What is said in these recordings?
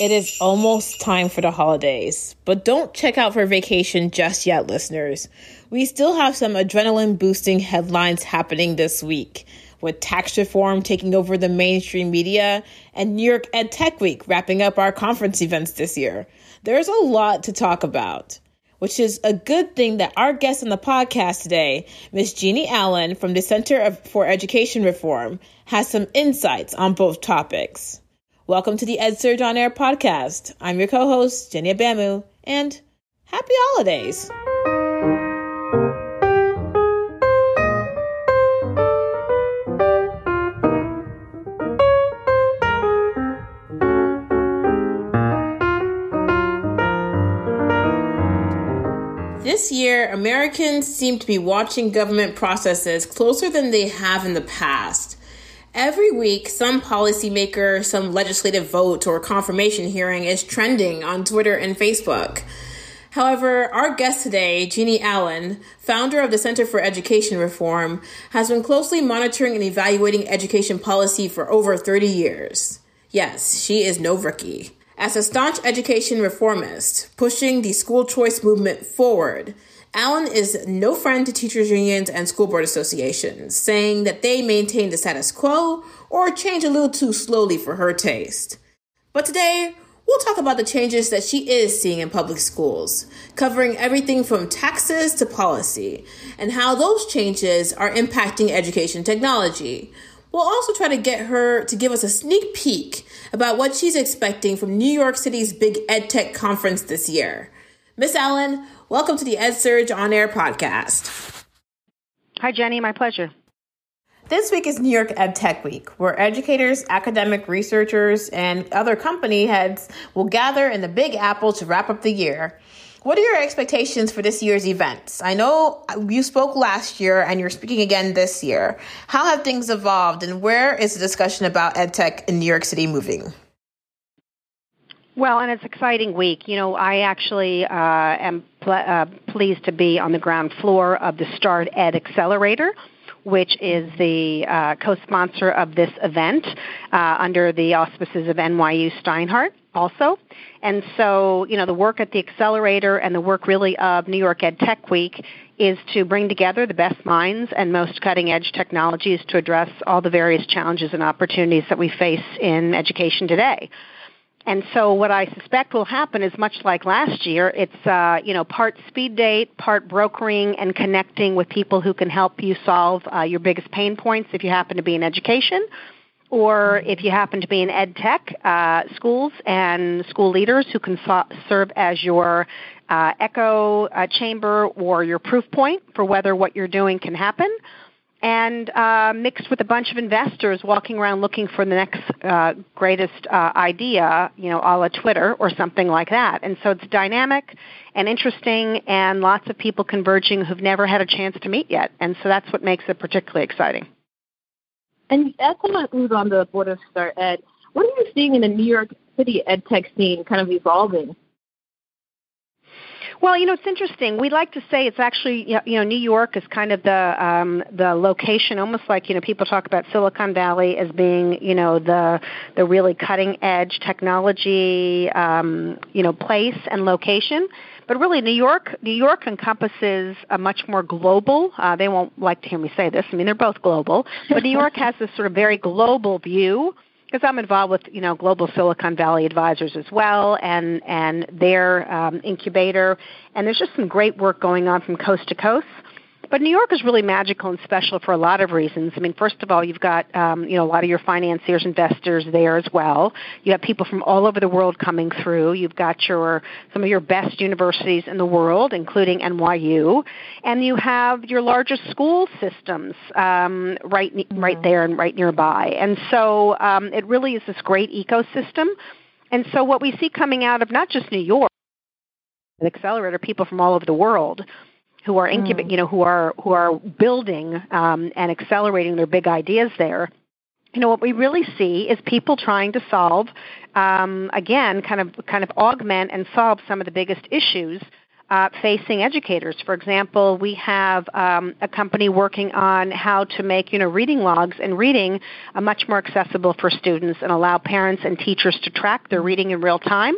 It is almost time for the holidays, but don't check out for vacation just yet, listeners. We still have some adrenaline boosting headlines happening this week, with tax reform taking over the mainstream media and New York Ed Tech Week wrapping up our conference events this year. There's a lot to talk about, which is a good thing that our guest on the podcast today, Ms. Jeanne Allen from the Center for Education Reform, has some insights on both topics. Welcome to the EdSurge On Air podcast. I'm your co host, Jenny Abamu, and happy holidays. This year, Americans seem to be watching government processes closer than they have in the past. Every week, some policymaker, some legislative vote, or confirmation hearing is trending on Twitter and Facebook. However, our guest today, Jeanne Allen, founder of the Center for Education Reform, has been closely monitoring and evaluating education policy for over 30 years. Yes, she is no rookie. As a staunch education reformist, pushing the school choice movement forward, Allen is no friend to teachers' unions and school board associations, saying that they maintain the status quo or change a little too slowly for her taste. But today, we'll talk about the changes that she is seeing in public schools, covering everything from taxes to policy, and how those changes are impacting education technology. We'll also try to get her to give us a sneak peek about what she's expecting from New York City's big EdTech conference this year. Miss Allen, welcome to the EdSurge On Air podcast. Hi, Jenny. My pleasure. This week is New York EdTech Week, where educators, academic researchers, and other company heads will gather in the Big Apple to wrap up the year. What are your expectations for this year's events? I know you spoke last year and you're speaking again this year. How have things evolved and where is the discussion about EdTech in New York City moving? Well, and it's an exciting week. You know, I actually uh, am pl- uh, pleased to be on the ground floor of the Start Ed Accelerator, which is the uh, co-sponsor of this event uh, under the auspices of NYU Steinhardt also. And so, you know, the work at the accelerator and the work really of New York Ed Tech Week is to bring together the best minds and most cutting edge technologies to address all the various challenges and opportunities that we face in education today. And so what I suspect will happen is much like last year, it's uh, you know part speed date, part brokering and connecting with people who can help you solve uh, your biggest pain points if you happen to be in education, or if you happen to be in ed tech uh, schools and school leaders who can so- serve as your uh, echo uh, chamber or your proof point for whether what you're doing can happen and uh, mixed with a bunch of investors walking around looking for the next uh, greatest uh, idea, you know, a la Twitter or something like that. And so it's dynamic and interesting, and lots of people converging who've never had a chance to meet yet. And so that's what makes it particularly exciting. And as someone who's on the board of Start Ed, what are you seeing in the New York City ed tech scene kind of evolving? Well, you know, it's interesting. We like to say it's actually, you know, New York is kind of the um, the location, almost like you know, people talk about Silicon Valley as being, you know, the the really cutting edge technology, um, you know, place and location. But really, New York, New York encompasses a much more global. Uh, they won't like to hear me say this. I mean, they're both global, but New York has this sort of very global view because I'm involved with you know Global Silicon Valley Advisors as well, and and their um, incubator, and there's just some great work going on from coast to coast. But New York is really magical and special for a lot of reasons. I mean, first of all, you've got um, you know a lot of your financiers, investors there as well. You have people from all over the world coming through. You've got your some of your best universities in the world, including NYU, and you have your largest school systems um, right right mm-hmm. there and right nearby. And so um, it really is this great ecosystem. And so what we see coming out of not just New York, an accelerator, people from all over the world who are incubating, mm. you know, who are who are building um, and accelerating their big ideas there. You know, what we really see is people trying to solve, um, again, kind of kind of augment and solve some of the biggest issues uh, facing educators. For example, we have um, a company working on how to make you know reading logs and reading uh, much more accessible for students and allow parents and teachers to track their reading in real time.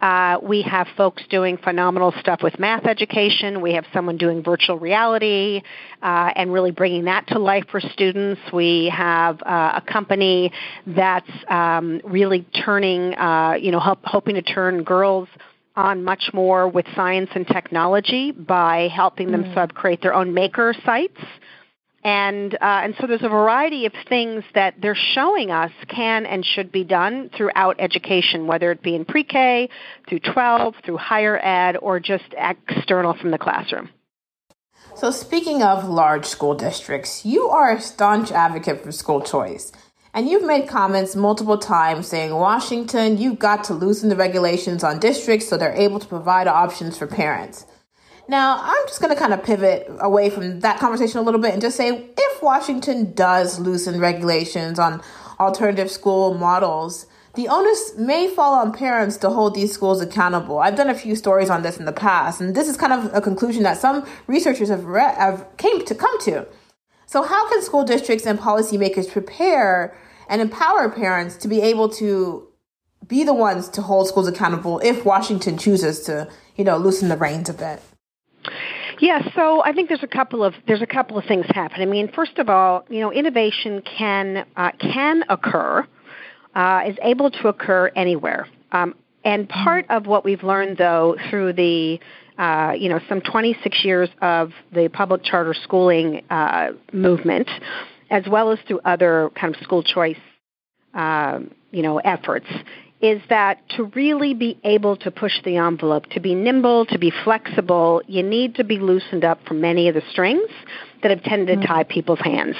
Uh, we have folks doing phenomenal stuff with math education. We have someone doing virtual reality uh, and really bringing that to life for students. We have uh, a company that's um, really turning, uh, you know, help, hoping to turn girls on much more with science and technology by helping them mm. sort of create their own maker sites. And uh, and so there's a variety of things that they're showing us can and should be done throughout education, whether it be in pre-K, through 12, through higher ed, or just external from the classroom. So speaking of large school districts, you are a staunch advocate for school choice. And you've made comments multiple times saying, Washington, you've got to loosen the regulations on districts so they're able to provide options for parents. Now, I'm just going to kind of pivot away from that conversation a little bit and just say if Washington does loosen regulations on alternative school models, the onus may fall on parents to hold these schools accountable. I've done a few stories on this in the past, and this is kind of a conclusion that some researchers have, re- have came to come to. So, how can school districts and policymakers prepare and empower parents to be able to be the ones to hold schools accountable if Washington chooses to, you know, loosen the reins a bit? Yeah, so I think there's a couple of there's a couple of things happen. I mean, first of all, you know, innovation can uh, can occur, uh, is able to occur anywhere. Um, and part of what we've learned, though, through the uh, you know some 26 years of the public charter schooling uh, movement, as well as through other kind of school choice, uh, you know, efforts, is that to really be able to push the envelope, to be nimble, to be flexible, you need to be loosened up from many of the strings that have tended to mm-hmm. tie people's hands.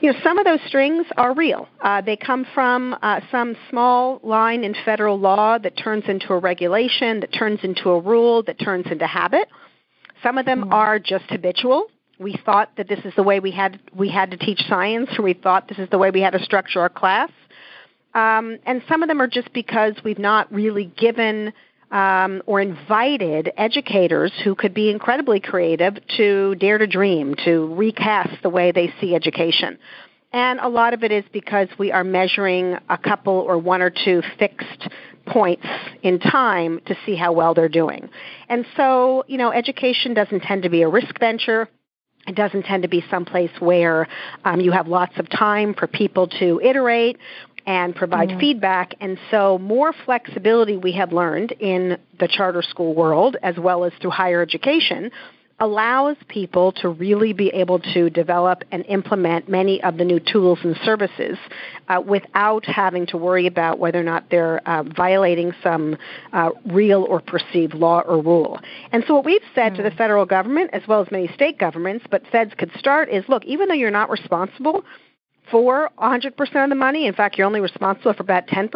You know, some of those strings are real. Uh, they come from uh, some small line in federal law that turns into a regulation, that turns into a rule, that turns into habit. Some of them mm-hmm. are just habitual. We thought that this is the way we had we had to teach science, or we thought this is the way we had to structure our class. Um, and some of them are just because we've not really given um, or invited educators who could be incredibly creative to dare to dream, to recast the way they see education. And a lot of it is because we are measuring a couple or one or two fixed points in time to see how well they're doing. And so, you know, education doesn't tend to be a risk venture. It doesn't tend to be someplace where um, you have lots of time for people to iterate and provide mm-hmm. feedback. And so, more flexibility we have learned in the charter school world, as well as through higher education, allows people to really be able to develop and implement many of the new tools and services uh, without having to worry about whether or not they're uh, violating some uh, real or perceived law or rule. And so, what we've said mm. to the mm. federal government, as well as many state governments, but feds could start, is look, even though you're not responsible for 100% of the money, in fact, you're only responsible for about 10%,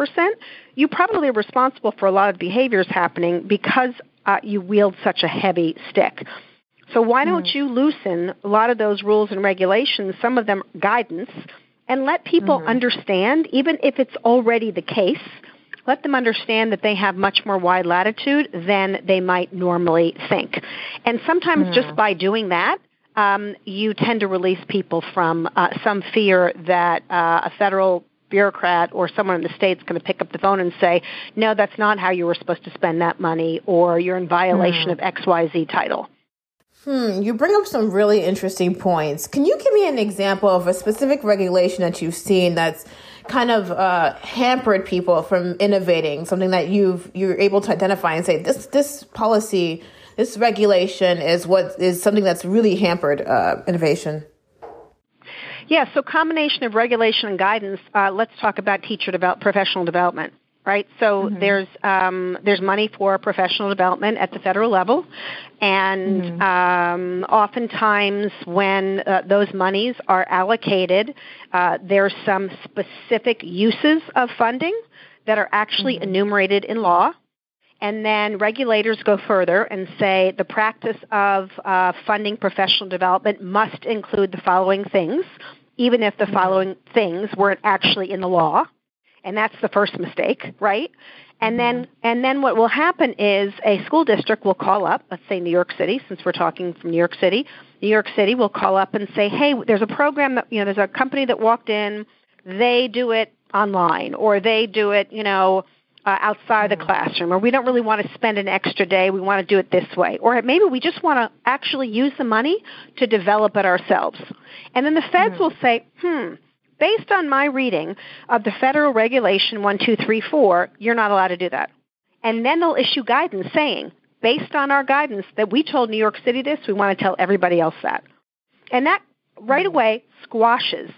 you probably are responsible for a lot of behaviors happening because uh, you wield such a heavy stick. So why don't mm. you loosen a lot of those rules and regulations, some of them guidance, and let people mm. understand, even if it's already the case, let them understand that they have much more wide latitude than they might normally think. And sometimes just by doing that, um, you tend to release people from uh, some fear that uh, a federal bureaucrat or someone in the state's going to pick up the phone and say, no, that's not how you were supposed to spend that money, or you're in violation mm. of XYZ title. Hmm, you bring up some really interesting points. Can you give me an example of a specific regulation that you've seen that's kind of uh, hampered people from innovating? Something that you've you're able to identify and say this this policy this regulation is what is something that's really hampered uh, innovation. Yeah, so combination of regulation and guidance. Uh, let's talk about teacher develop, professional development right? So mm-hmm. there's um, there's money for professional development at the federal level, and mm-hmm. um, oftentimes when uh, those monies are allocated, uh, there's some specific uses of funding that are actually mm-hmm. enumerated in law. And then regulators go further and say the practice of uh, funding professional development must include the following things, even if the mm-hmm. following things weren't actually in the law. and that's the first mistake, right? And then and then what will happen is a school district will call up, let's say New York City, since we're talking from New York City. New York City will call up and say, "Hey, there's a program that you know, there's a company that walked in, they do it online or they do it, you know, uh, outside the classroom or we don't really want to spend an extra day, we want to do it this way. Or maybe we just want to actually use the money to develop it ourselves." And then the feds mm-hmm. will say, "Hmm, based on my reading of the federal regulation 1234, you're not allowed to do that. And then they'll issue guidance saying, based on our guidance that we told New York City this, we want to tell everybody else that. And that right away squashes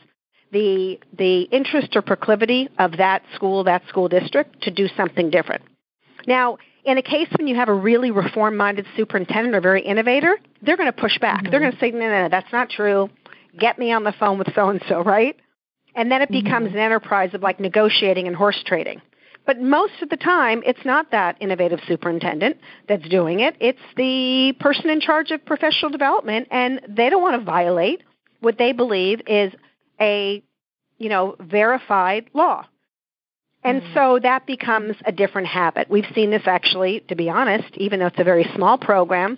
the the interest or proclivity of that school, that school district to do something different. Now, in a case when you have a really reform minded superintendent or very innovator, they're going to push back. Mm-hmm. They're going to say, no, no, no, that's not true. Get me on the phone with so and so, right? And then it mm-hmm. becomes an enterprise of like negotiating and horse trading. But most of the time, it's not that innovative superintendent that's doing it. It's the person in charge of professional development, and they don't want to violate what they believe is a, you know, verified law. And mm-hmm. so that becomes a different habit. We've seen this actually, to be honest, even though it's a very small program,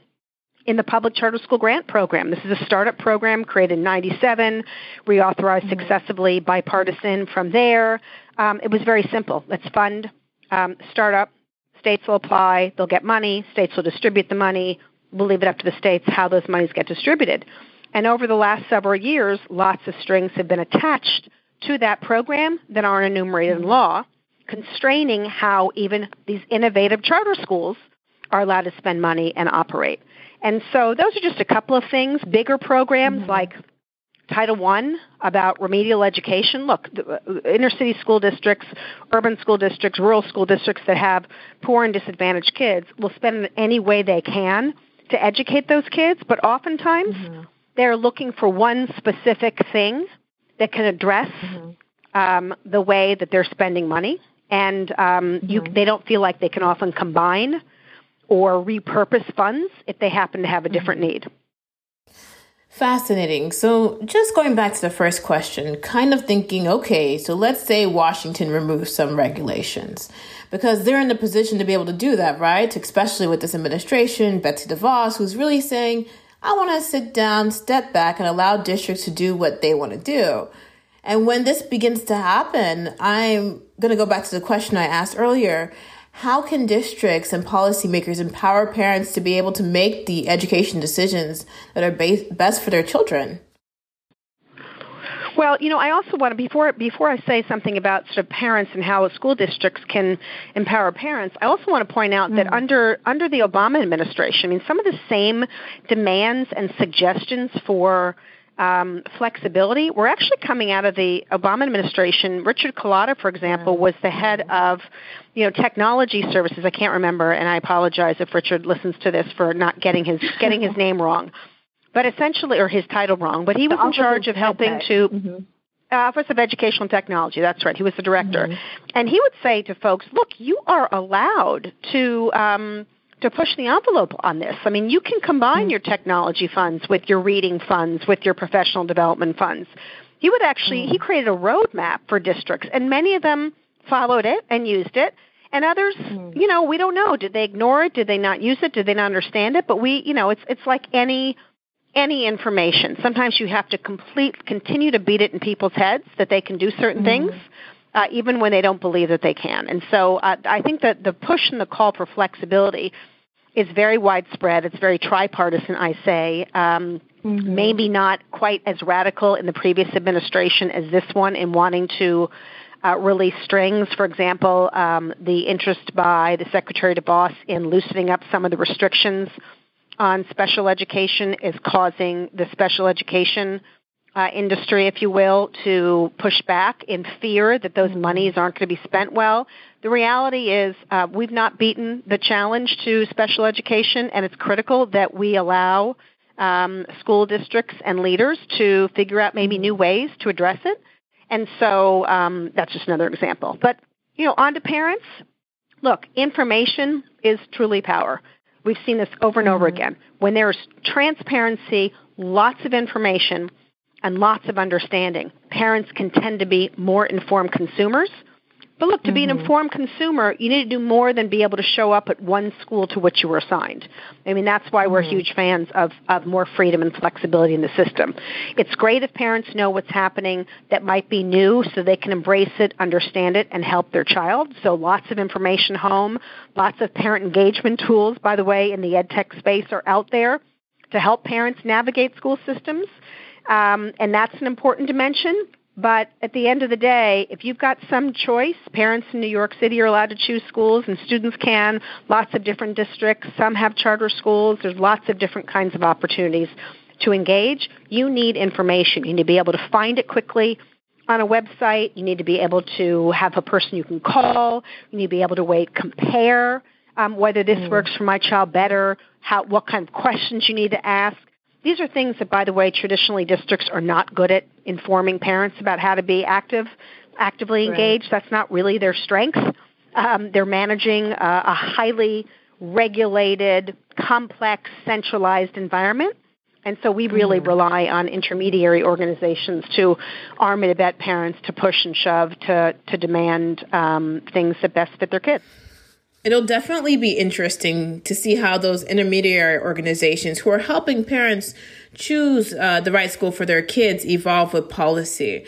in the public charter school grant program. This is a startup program created in 97, reauthorized mm-hmm. successively, bipartisan from there. Um, it was very simple. Let's fund um, startup. States will apply. They'll get money. States will distribute the money. We'll leave it up to the states how those monies get distributed. And over the last several years, lots of strings have been attached to that program that aren't enumerated in mm-hmm. law, constraining how even these innovative charter schools are allowed to spend money and operate. And so those are just a couple of things. Bigger programs mm-hmm. like Title I about remedial education. Look, uh, inner city school districts, urban school districts, rural school districts that have poor and disadvantaged kids will spend any way they can to educate those kids, but oftentimes mm-hmm. They're looking for one specific thing that can address mm-hmm. um, the way that they're spending money, and um, mm-hmm. they don't feel like they can often combine or repurpose funds if they happen to have a different mm-hmm. need. Fascinating. So, just going back to the first question, kind of thinking, okay, so let's say Washington removes some regulations because they're in the position to be able to do that, right? Especially with this administration, Betsy DeVos, who's really saying, I want to sit down, step back, and allow districts to do what they want to do. And when this begins to happen, I'm going to go back to the question I asked earlier how can districts and policymakers empower parents to be able to make the education decisions that are best for their children? Well, you know, I also want to before before I say something about sort of parents and how school districts can empower parents. I also want to point out mm that under under the Obama administration, I mean, some of the same demands and suggestions for um, flexibility were actually coming out of the Obama administration. Richard Culatta, for example, was the head of you know technology services. I can't remember, and I apologize if Richard listens to this for not getting his getting his name wrong, but essentially or his title wrong. But he was in charge of helping to. Mm-hmm. Office of Educational Technology. That's right. He was the director, mm-hmm. and he would say to folks, "Look, you are allowed to um, to push the envelope on this. I mean, you can combine mm-hmm. your technology funds with your reading funds, with your professional development funds. He would actually mm-hmm. he created a roadmap for districts, and many of them followed it and used it. And others, mm-hmm. you know, we don't know. Did they ignore it? Did they not use it? Did they not understand it? But we, you know, it's it's like any any information. Sometimes you have to complete continue to beat it in people's heads that they can do certain mm-hmm. things. Uh, even when they don't believe that they can. And so uh, I think that the push and the call for flexibility is very widespread. It's very tripartisan, I say. Um, mm-hmm. Maybe not quite as radical in the previous administration as this one in wanting to uh, release strings. For example, um, the interest by the Secretary DeVos in loosening up some of the restrictions on special education is causing the special education uh, industry, if you will, to push back in fear that those monies aren't going to be spent well. The reality is uh, we've not beaten the challenge to special education, and it's critical that we allow um, school districts and leaders to figure out maybe new ways to address it. And so um, that's just another example. But you know, on to parents. Look, information is truly power. We've seen this over and over mm-hmm. again. When there's transparency, lots of information, and lots of understanding, parents can tend to be more informed consumers But look, to be an mm-hmm. informed consumer, you need to do more than be able to show up at one school to which you were assigned. I mean, that's why we're mm-hmm. huge fans of, of more freedom and flexibility in the system. It's great if parents know what's happening that might be new so they can embrace it, understand it, and help their child. So lots of information home, lots of parent engagement tools, by the way, in the ed tech space are out there to help parents navigate school systems. Um, and that's an important dimension. But at the end of the day, if you've got some choice, parents in New York City are allowed to choose schools and students can. Lots of different districts. Some have charter schools. There's lots of different kinds of opportunities to engage. You need information. You need to be able to find it quickly on a website. You need to be able to have a person you can call. You need to be able to wait, compare um, whether this mm. works for my child better, how, what kind of questions you need to ask. These are things that, by the way, traditionally districts are not good at informing parents about how to be active, actively engaged. Right. That's not really their strength. Um, they're managing a, a highly regulated, complex, centralized environment. And so we really mm. rely on intermediary organizations to arm and abet parents to push and shove to, to demand um, things that best fit their kids. It'll definitely be interesting to see how those intermediary organizations who are helping parents choose uh, the right school for their kids evolve with policy.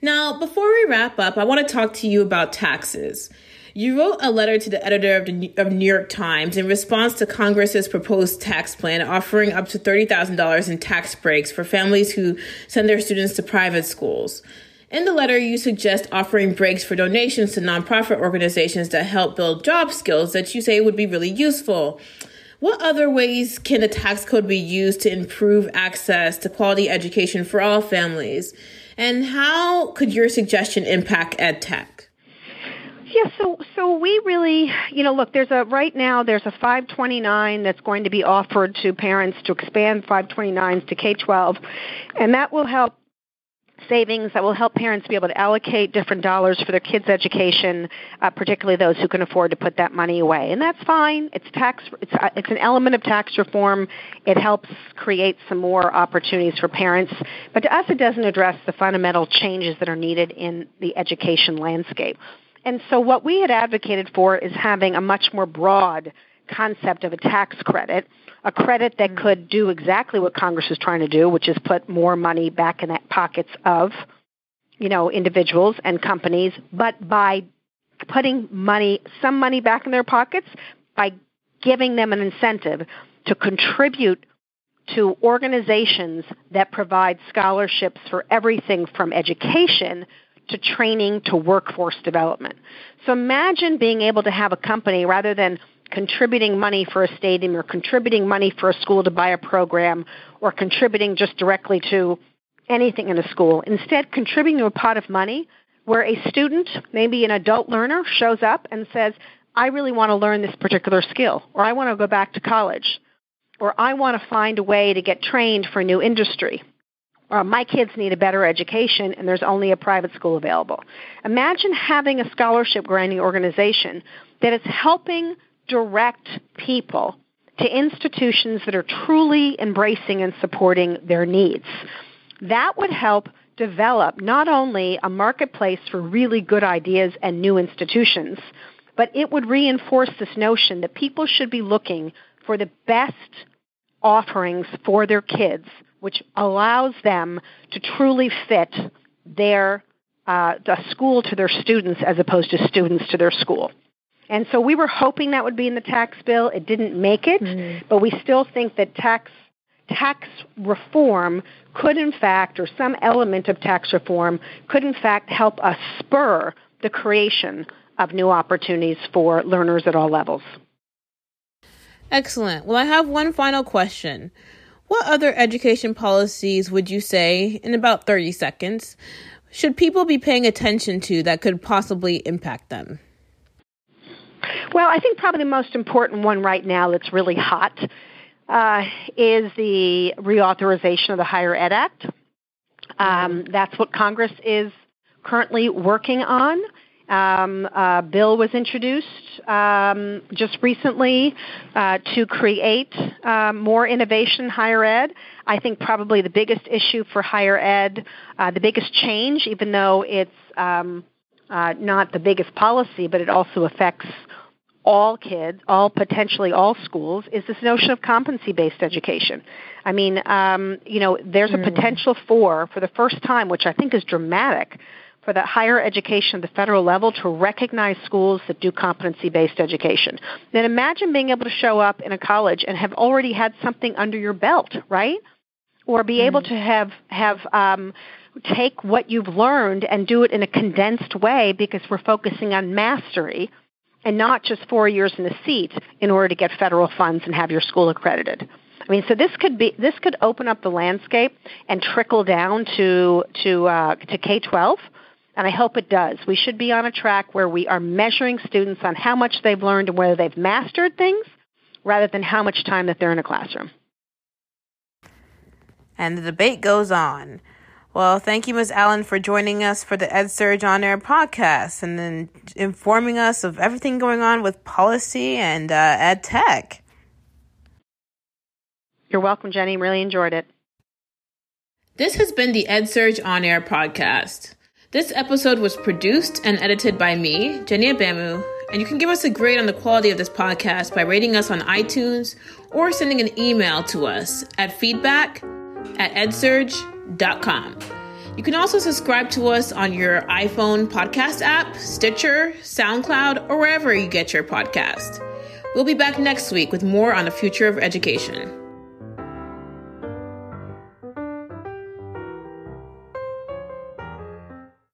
Now, before we wrap up, I want to talk to you about taxes. You wrote a letter to the editor of the of New York Times in response to Congress's proposed tax plan offering up to $30,000 in tax breaks for families who send their students to private schools. In the letter, you suggest offering breaks for donations to nonprofit organizations that help build job skills that you say would be really useful. What other ways can the tax code be used to improve access to quality education for all families? And how could your suggestion impact ed tech? Yeah, so so we really, you know, look, there's a right now there's a 529 that's going to be offered to parents to expand 529s to K12, and that will help savings that will help parents be able to allocate different dollars for their kids' education, uh, particularly those who can afford to put that money away. And that's fine. It's tax. It's uh, it's an element of tax reform. It helps create some more opportunities for parents, but to us, it doesn't address the fundamental changes that are needed in the education landscape. And so, what we had advocated for is having a much more broad concept of a tax credit a credit that mm. could do exactly what Congress is trying to do, which is put more money back in the pockets of, you know, individuals and companies, but by putting money, some money back in their pockets, by giving them an incentive to contribute to organizations that provide scholarships for everything from education to training to workforce development. So imagine being able to have a company rather than contributing money for a stadium or contributing money for a school to buy a program or contributing just directly to anything in a school. Instead, contributing to a pot of money where a student, maybe an adult learner, shows up and says, I really want to learn this particular skill, or I want to go back to college, or I want to find a way to get trained for a new industry. Or my kids need a better education and there's only a private school available. Imagine having a scholarship granting organization that is helping direct people to institutions that are truly embracing and supporting their needs. That would help develop not only a marketplace for really good ideas and new institutions, but it would reinforce this notion that people should be looking for the best offerings for their kids, which allows them to truly fit their uh, the school to their students as opposed to students to their school. And so we were hoping that would be in the tax bill. It didn't make it, mm-hmm. but we still think that tax tax reform could in fact or some element of tax reform could in fact help us spur the creation of new opportunities for learners at all levels. Excellent. Well, I have one final question. What other education policies would you say, in about 30 seconds, should people be paying attention to that could possibly impact them? Well, I think probably the most important one right now that's really hot uh, is the reauthorization of the Higher Ed Act. Um, that's what Congress is currently working on. Um, a bill was introduced um, just recently uh, to create uh, more innovation in higher ed. I think probably the biggest issue for higher ed, uh, the biggest change, even though it's um, uh, not the biggest policy, but it also affects all kids, all potentially all schools, is this notion of competency-based education. I mean, um, you know, there's a hmm. potential for, for the first time, which I think is dramatic, for the higher education at the federal level to recognize schools that do competency-based education. Then imagine being able to show up in a college and have already had something under your belt, right? Or be able to have have um, take what you've learned and do it in a condensed way because we're focusing on mastery and not just four years in a seat in order to get federal funds and have your school accredited. I mean, so this could be this could open up the landscape and trickle down to to uh, to K twelve, and I hope it does. We should be on a track where we are measuring students on how much they've learned and whether they've mastered things, rather than how much time that they're in a classroom. And the debate goes on. Well, thank you, Ms. Allen, for joining us for the EdSurge On Air podcast and then informing us of everything going on with policy and uh, ed tech. You're welcome, Jenny. Really enjoyed it. This has been the EdSurge On Air podcast. This episode was produced and edited by me, Jenny Abamu, and you can give us a grade on the quality of this podcast by rating us on iTunes or sending an email to us at feedback at edsurge.com com. You can also subscribe to us on your iPhone podcast app, Stitcher, SoundCloud, or wherever you get your podcast. We'll be back next week with more on the future of education.